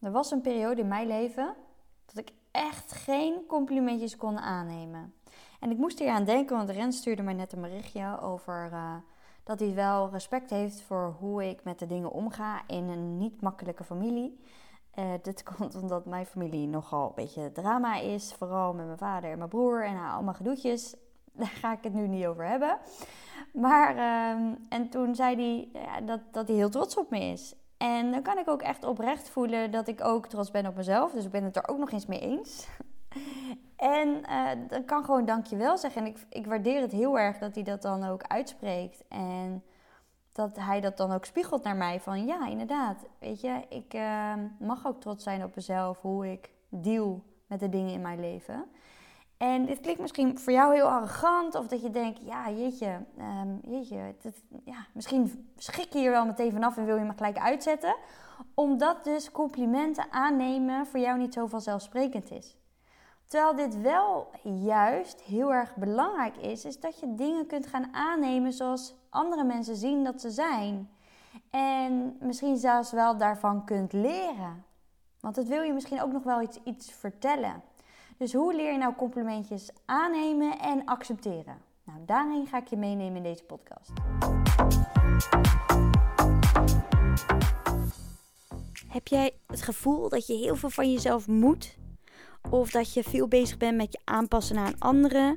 Er was een periode in mijn leven dat ik echt geen complimentjes kon aannemen. En ik moest hier aan denken, want Ren stuurde mij net een berichtje over uh, dat hij wel respect heeft voor hoe ik met de dingen omga in een niet makkelijke familie. Uh, dit komt omdat mijn familie nogal een beetje drama is, vooral met mijn vader en mijn broer en nou, allemaal gedoetjes. Daar ga ik het nu niet over hebben. Maar, uh, en toen zei hij ja, dat, dat hij heel trots op me is. En dan kan ik ook echt oprecht voelen dat ik ook trots ben op mezelf. Dus ik ben het er ook nog eens mee eens. en uh, dan kan gewoon dankjewel zeggen. En ik, ik waardeer het heel erg dat hij dat dan ook uitspreekt. En dat hij dat dan ook spiegelt naar mij. Van ja, inderdaad. Weet je, ik uh, mag ook trots zijn op mezelf. Hoe ik deal met de dingen in mijn leven. En dit klinkt misschien voor jou heel arrogant, of dat je denkt, ja, jeetje, um, jeetje ja, misschien schik je hier wel meteen vanaf en wil je me gelijk uitzetten. Omdat dus complimenten aannemen voor jou niet zo vanzelfsprekend is. Terwijl dit wel juist heel erg belangrijk is, is dat je dingen kunt gaan aannemen zoals andere mensen zien dat ze zijn. En misschien zelfs wel daarvan kunt leren. Want het wil je misschien ook nog wel iets, iets vertellen. Dus hoe leer je nou complimentjes aannemen en accepteren? Nou, daarin ga ik je meenemen in deze podcast. Heb jij het gevoel dat je heel veel van jezelf moet? Of dat je veel bezig bent met je aanpassen aan anderen?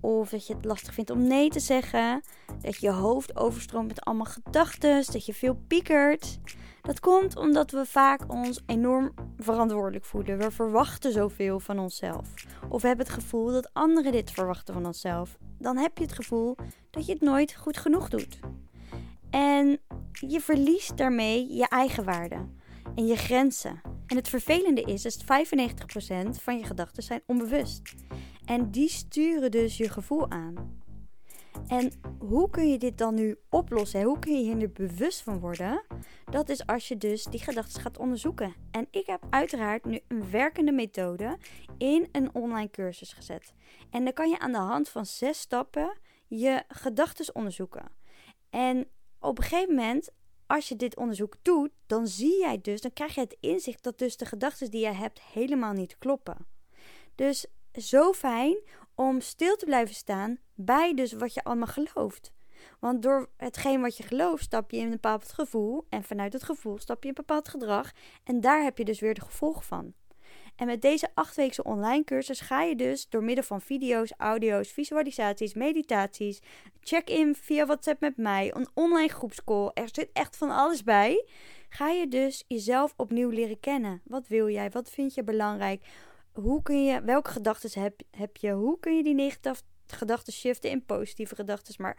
Of dat je het lastig vindt om nee te zeggen? Dat je hoofd overstroomt met allemaal gedachten? Dat je veel piekert? Dat komt omdat we vaak ons enorm verantwoordelijk voelen. We verwachten zoveel van onszelf. Of we hebben het gevoel dat anderen dit verwachten van onszelf. Dan heb je het gevoel dat je het nooit goed genoeg doet. En je verliest daarmee je eigen waarde en je grenzen. En het vervelende is, dat 95% van je gedachten zijn onbewust. En die sturen dus je gevoel aan. En hoe kun je dit dan nu oplossen? Hoe kun je hier nu bewust van worden? Dat is als je dus die gedachten gaat onderzoeken. En ik heb uiteraard nu een werkende methode in een online cursus gezet. En dan kan je aan de hand van zes stappen je gedachten onderzoeken. En op een gegeven moment, als je dit onderzoek doet, dan zie jij dus, dan krijg je het inzicht dat dus de gedachten die jij hebt helemaal niet kloppen. Dus zo fijn om stil te blijven staan bij dus wat je allemaal gelooft. Want door hetgeen wat je gelooft, stap je in een bepaald gevoel. En vanuit het gevoel stap je in een bepaald gedrag. En daar heb je dus weer de gevolgen van. En met deze achtweekse online cursus ga je dus door middel van video's, audio's, visualisaties, meditaties, check-in via WhatsApp met mij, een online groepscall, er zit echt van alles bij. Ga je dus jezelf opnieuw leren kennen. Wat wil jij? Wat vind je belangrijk? Hoe kun je, welke gedachten heb, heb je? Hoe kun je die negatieve gedachten shiften in positieve gedachten? Maar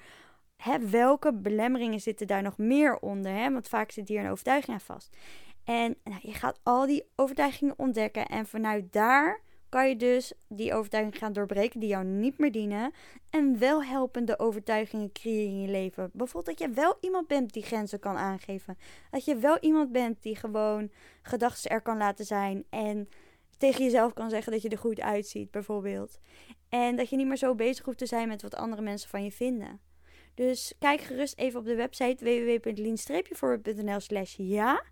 hè, welke belemmeringen zitten daar nog meer onder? Hè? Want vaak zit hier een overtuiging aan vast. En nou, je gaat al die overtuigingen ontdekken. En vanuit daar kan je dus die overtuigingen gaan doorbreken die jou niet meer dienen. En wel helpende overtuigingen creëren in je leven. Bijvoorbeeld dat je wel iemand bent die grenzen kan aangeven. Dat je wel iemand bent die gewoon gedachten er kan laten zijn. En tegen jezelf kan zeggen dat je er goed uitziet, bijvoorbeeld. En dat je niet meer zo bezig hoeft te zijn met wat andere mensen van je vinden. Dus kijk gerust even op de website www.lean-forward.nl slash ja.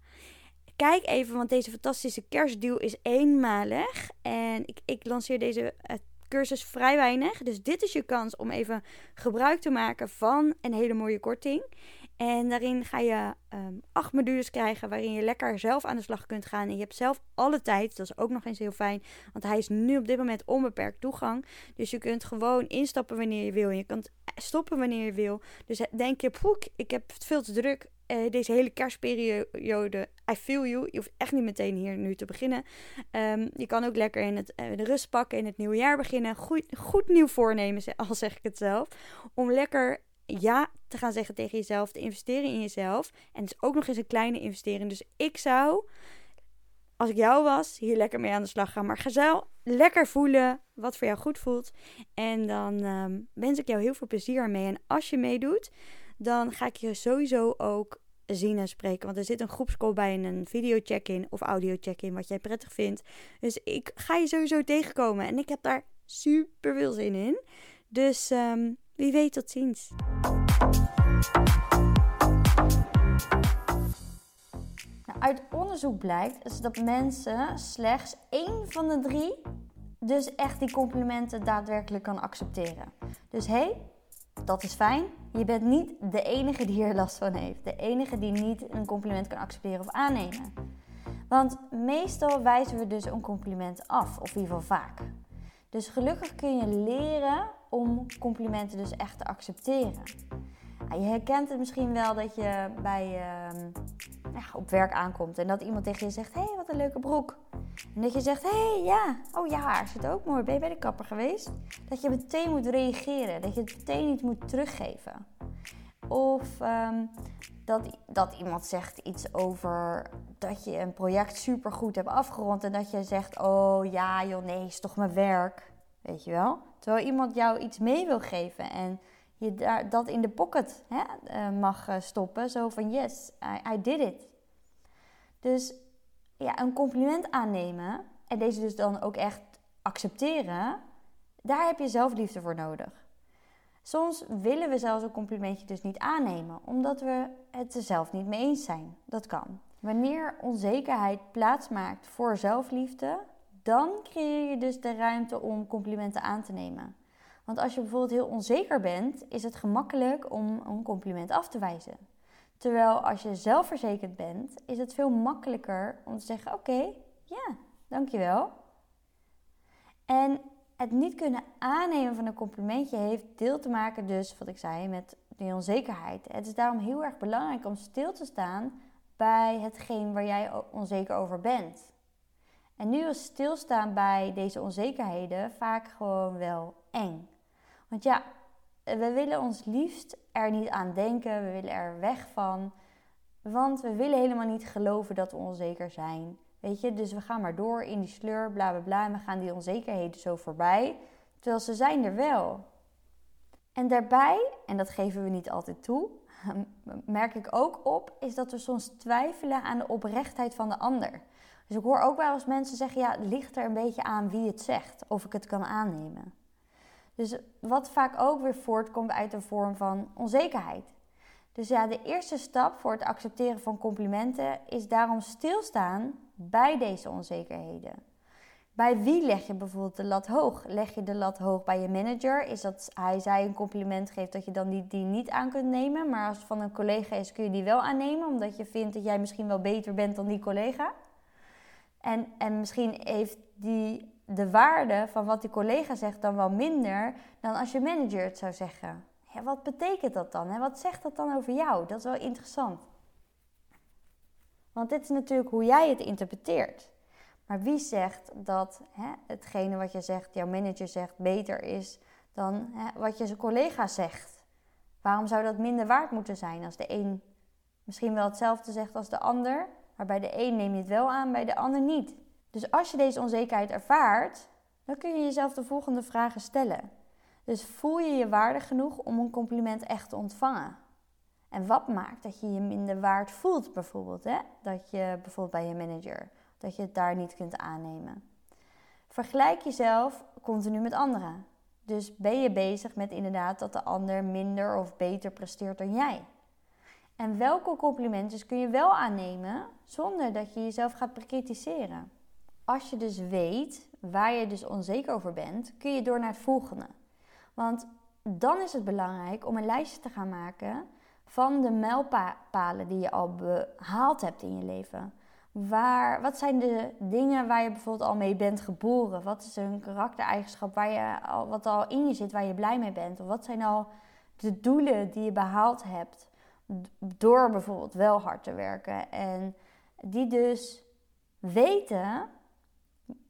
Kijk even, want deze fantastische kerstdeal is eenmalig. En ik, ik lanceer deze uh, cursus vrij weinig. Dus dit is je kans om even gebruik te maken van een hele mooie korting. En daarin ga je um, acht modules krijgen waarin je lekker zelf aan de slag kunt gaan. En je hebt zelf alle tijd. Dat is ook nog eens heel fijn. Want hij is nu op dit moment onbeperkt toegang. Dus je kunt gewoon instappen wanneer je wil. Je kunt stoppen wanneer je wil. Dus denk je, poek, ik heb het veel te druk. Uh, deze hele kerstperiode, I feel you. Je hoeft echt niet meteen hier nu te beginnen. Um, je kan ook lekker in het, uh, de rust pakken, in het nieuwe jaar beginnen. Goed, goed nieuw voornemen, al zeg ik het zelf. Om lekker ja te gaan zeggen tegen jezelf, te investeren in jezelf. En het is ook nog eens een kleine investering. Dus ik zou, als ik jou was, hier lekker mee aan de slag gaan. Maar ga zelf lekker voelen wat voor jou goed voelt. En dan um, wens ik jou heel veel plezier mee. En als je meedoet, dan ga ik je sowieso ook zien en spreken. Want er zit een groepscall bij en een video check-in of audio check-in, wat jij prettig vindt. Dus ik ga je sowieso tegenkomen. En ik heb daar super veel zin in. Dus um, wie weet, tot ziens. Uit onderzoek blijkt dat mensen slechts één van de drie dus echt die complimenten daadwerkelijk kan accepteren. Dus hé, hey, dat is fijn. Je bent niet de enige die hier last van heeft. De enige die niet een compliment kan accepteren of aannemen. Want meestal wijzen we dus een compliment af, of in ieder geval vaak. Dus gelukkig kun je leren om complimenten dus echt te accepteren. Je herkent het misschien wel dat je bij, uh, ja, op werk aankomt en dat iemand tegen je zegt: Hé, hey, wat een leuke broek. En dat je zegt: Hé, hey, ja, oh ja, haar zit ook mooi. Ben je bij de kapper geweest? Dat je meteen moet reageren, dat je het meteen niet moet teruggeven. Of um, dat, dat iemand zegt iets over dat je een project supergoed hebt afgerond en dat je zegt: Oh ja, joh, nee, is toch mijn werk. Weet je wel? Terwijl iemand jou iets mee wil geven en je daar, dat in de pocket hè, eh, mag eh, stoppen. Zo van: Yes, I, did it. Dus ja, een compliment aannemen en deze dus dan ook echt accepteren, daar heb je zelfliefde voor nodig. Soms willen we zelfs een complimentje dus niet aannemen, omdat we het er zelf niet mee eens zijn. Dat kan. Wanneer onzekerheid plaatsmaakt voor zelfliefde, dan creëer je dus de ruimte om complimenten aan te nemen. Want als je bijvoorbeeld heel onzeker bent, is het gemakkelijk om een compliment af te wijzen. Terwijl als je zelfverzekerd bent, is het veel makkelijker om te zeggen: Oké, ja, dankjewel. En het niet kunnen aannemen van een complimentje heeft deel te maken, dus wat ik zei, met die onzekerheid. Het is daarom heel erg belangrijk om stil te staan bij hetgeen waar jij onzeker over bent. En nu is stilstaan bij deze onzekerheden vaak gewoon wel eng. Want ja, we willen ons liefst er niet aan denken, we willen er weg van. Want we willen helemaal niet geloven dat we onzeker zijn. Weet je, dus we gaan maar door in die sleur, bla bla bla. En we gaan die onzekerheden zo voorbij. Terwijl ze zijn er wel. En daarbij, en dat geven we niet altijd toe, merk ik ook op, is dat we soms twijfelen aan de oprechtheid van de ander. Dus ik hoor ook wel eens mensen zeggen: ja, het ligt er een beetje aan wie het zegt, of ik het kan aannemen. Dus wat vaak ook weer voortkomt uit een vorm van onzekerheid. Dus ja, de eerste stap voor het accepteren van complimenten is daarom stilstaan bij deze onzekerheden. Bij wie leg je bijvoorbeeld de lat hoog? Leg je de lat hoog bij je manager? Is dat hij zij een compliment geeft dat je dan die, die niet aan kunt nemen? Maar als het van een collega is, kun je die wel aannemen, omdat je vindt dat jij misschien wel beter bent dan die collega. En, en misschien heeft die de waarde van wat die collega zegt dan wel minder dan als je manager het zou zeggen. Wat betekent dat dan? Wat zegt dat dan over jou? Dat is wel interessant. Want dit is natuurlijk hoe jij het interpreteert. Maar wie zegt dat hè, hetgene wat je zegt, jouw manager zegt, beter is dan hè, wat je zijn collega zegt? Waarom zou dat minder waard moeten zijn als de een misschien wel hetzelfde zegt als de ander, maar bij de een neem je het wel aan, bij de ander niet? Dus als je deze onzekerheid ervaart, dan kun je jezelf de volgende vragen stellen. Dus voel je je waardig genoeg om een compliment echt te ontvangen? En wat maakt dat je je minder waard voelt, bijvoorbeeld? Hè? Dat je bijvoorbeeld bij je manager, dat je het daar niet kunt aannemen. Vergelijk jezelf continu met anderen. Dus ben je bezig met inderdaad dat de ander minder of beter presteert dan jij? En welke complimenten kun je wel aannemen zonder dat je jezelf gaat bekritiseren? Als je dus weet waar je dus onzeker over bent, kun je door naar het volgende. Want dan is het belangrijk om een lijstje te gaan maken van de mijlpalen die je al behaald hebt in je leven. Waar, wat zijn de dingen waar je bijvoorbeeld al mee bent geboren? Wat is een karaktereigenschap waar je al, wat al in je zit waar je blij mee bent? Of wat zijn al de doelen die je behaald hebt door bijvoorbeeld wel hard te werken? En die dus weten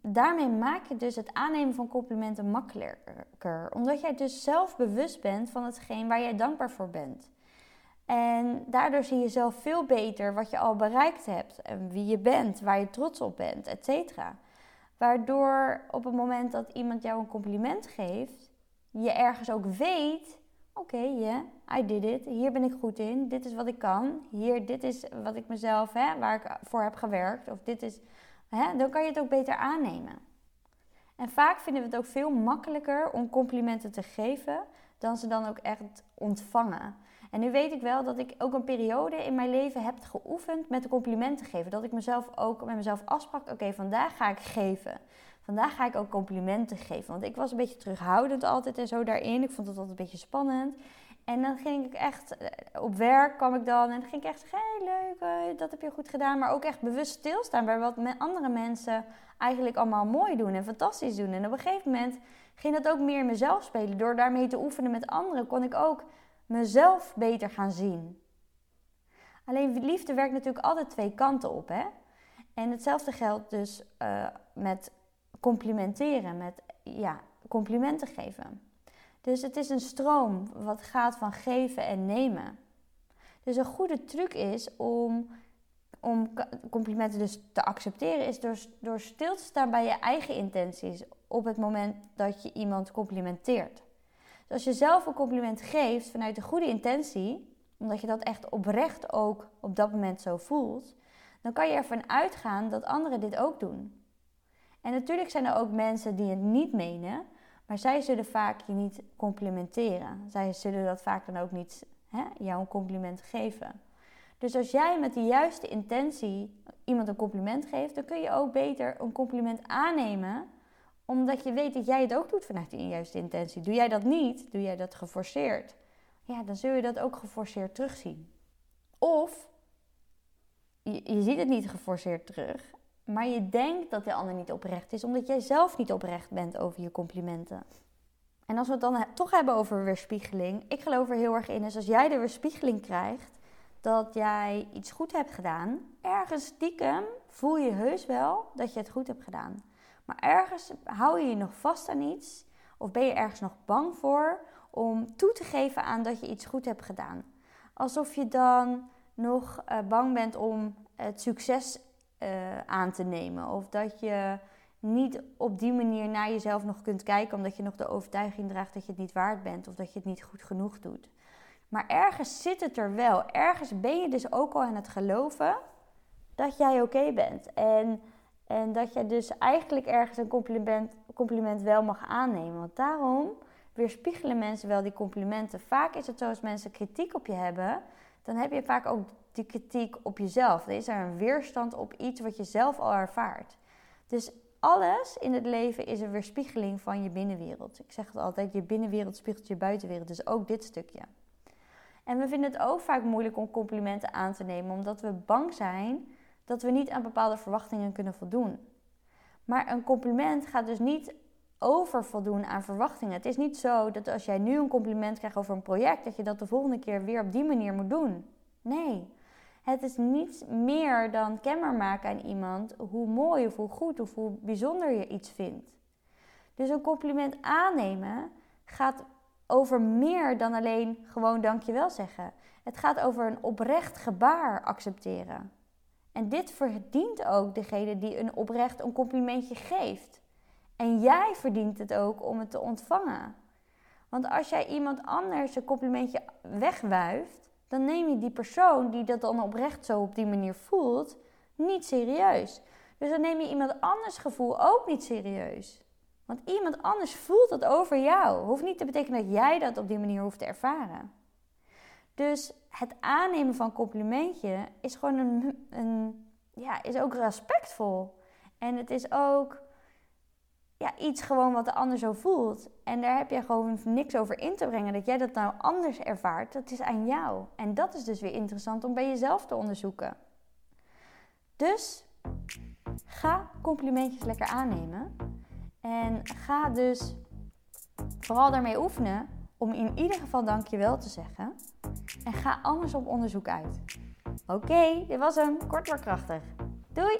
daarmee maak je dus het aannemen van complimenten makkelijker. Omdat jij dus zelf bewust bent van hetgeen waar jij dankbaar voor bent. En daardoor zie je zelf veel beter wat je al bereikt hebt en wie je bent, waar je trots op bent, et cetera. Waardoor op het moment dat iemand jou een compliment geeft, je ergens ook weet: oké, yeah, I did it. Hier ben ik goed in. Dit is wat ik kan. Hier, dit is wat ik mezelf, hè, waar ik voor heb gewerkt. Of dit is Hè? Dan kan je het ook beter aannemen. En vaak vinden we het ook veel makkelijker om complimenten te geven dan ze dan ook echt ontvangen. En nu weet ik wel dat ik ook een periode in mijn leven heb geoefend met complimenten geven. Dat ik mezelf ook met mezelf afsprak: oké, vandaag ga ik geven. Vandaag ga ik ook complimenten geven. Want ik was een beetje terughoudend altijd en zo daarin. Ik vond het altijd een beetje spannend. En dan ging ik echt eh, op werk kwam ik dan en dan ging ik echt zeggen: hey, leuk, eh, dat heb je goed gedaan. Maar ook echt bewust stilstaan bij wat andere mensen eigenlijk allemaal mooi doen en fantastisch doen. En op een gegeven moment ging dat ook meer mezelf spelen. Door daarmee te oefenen met anderen kon ik ook mezelf beter gaan zien. Alleen liefde werkt natuurlijk altijd twee kanten op. Hè? En hetzelfde geldt dus uh, met complimenteren, met ja, complimenten geven. Dus het is een stroom wat gaat van geven en nemen. Dus een goede truc is om, om complimenten dus te accepteren, is door, door stil te staan bij je eigen intenties op het moment dat je iemand complimenteert. Dus als je zelf een compliment geeft vanuit een goede intentie, omdat je dat echt oprecht ook op dat moment zo voelt, dan kan je ervan uitgaan dat anderen dit ook doen. En natuurlijk zijn er ook mensen die het niet menen, maar zij zullen vaak je niet complimenteren. Zij zullen dat vaak dan ook niet hè, jou een compliment geven. Dus als jij met de juiste intentie iemand een compliment geeft, dan kun je ook beter een compliment aannemen, omdat je weet dat jij het ook doet vanuit die juiste intentie. Doe jij dat niet, doe jij dat geforceerd, ja, dan zul je dat ook geforceerd terugzien. Of je, je ziet het niet geforceerd terug maar je denkt dat de ander niet oprecht is, omdat jij zelf niet oprecht bent over je complimenten. En als we het dan toch hebben over weerspiegeling, ik geloof er heel erg in, is als jij de weerspiegeling krijgt dat jij iets goed hebt gedaan, ergens stiekem voel je heus wel dat je het goed hebt gedaan. Maar ergens hou je je nog vast aan iets, of ben je ergens nog bang voor om toe te geven aan dat je iets goed hebt gedaan. Alsof je dan nog eh, bang bent om het succes uh, aan te nemen. Of dat je niet op die manier naar jezelf nog kunt kijken, omdat je nog de overtuiging draagt dat je het niet waard bent of dat je het niet goed genoeg doet. Maar ergens zit het er wel. Ergens ben je dus ook al aan het geloven dat jij oké bent. En, en dat je dus eigenlijk ergens een compliment, compliment wel mag aannemen. Want daarom weerspiegelen mensen wel die complimenten. Vaak is het zo als mensen kritiek op je hebben, dan heb je vaak ook die kritiek op jezelf. Er is er een weerstand op iets wat je zelf al ervaart. Dus alles in het leven is een weerspiegeling van je binnenwereld. Ik zeg het altijd, je binnenwereld spiegelt je buitenwereld. Dus ook dit stukje. En we vinden het ook vaak moeilijk om complimenten aan te nemen, omdat we bang zijn dat we niet aan bepaalde verwachtingen kunnen voldoen. Maar een compliment gaat dus niet over voldoen aan verwachtingen. Het is niet zo dat als jij nu een compliment krijgt over een project, dat je dat de volgende keer weer op die manier moet doen. Nee, het is niet meer dan kenbaar maken aan iemand hoe mooi of hoe goed of hoe bijzonder je iets vindt. Dus een compliment aannemen gaat over meer dan alleen gewoon dankjewel zeggen. Het gaat over een oprecht gebaar accepteren. En dit verdient ook degene die een oprecht een complimentje geeft. En jij verdient het ook om het te ontvangen. Want als jij iemand anders een complimentje wegwuift, dan neem je die persoon die dat dan oprecht zo op die manier voelt, niet serieus. Dus dan neem je iemand anders gevoel ook niet serieus. Want iemand anders voelt dat over jou. Hoeft niet te betekenen dat jij dat op die manier hoeft te ervaren. Dus het aannemen van complimentje is gewoon een, een ja, is ook respectvol. En het is ook ja, iets gewoon wat de ander zo voelt. En daar heb je gewoon niks over in te brengen. Dat jij dat nou anders ervaart, dat is aan jou. En dat is dus weer interessant om bij jezelf te onderzoeken. Dus ga complimentjes lekker aannemen. En ga dus vooral daarmee oefenen om in ieder geval dankjewel te zeggen. En ga anders op onderzoek uit. Oké, dit was hem. Kort maar krachtig. Doei!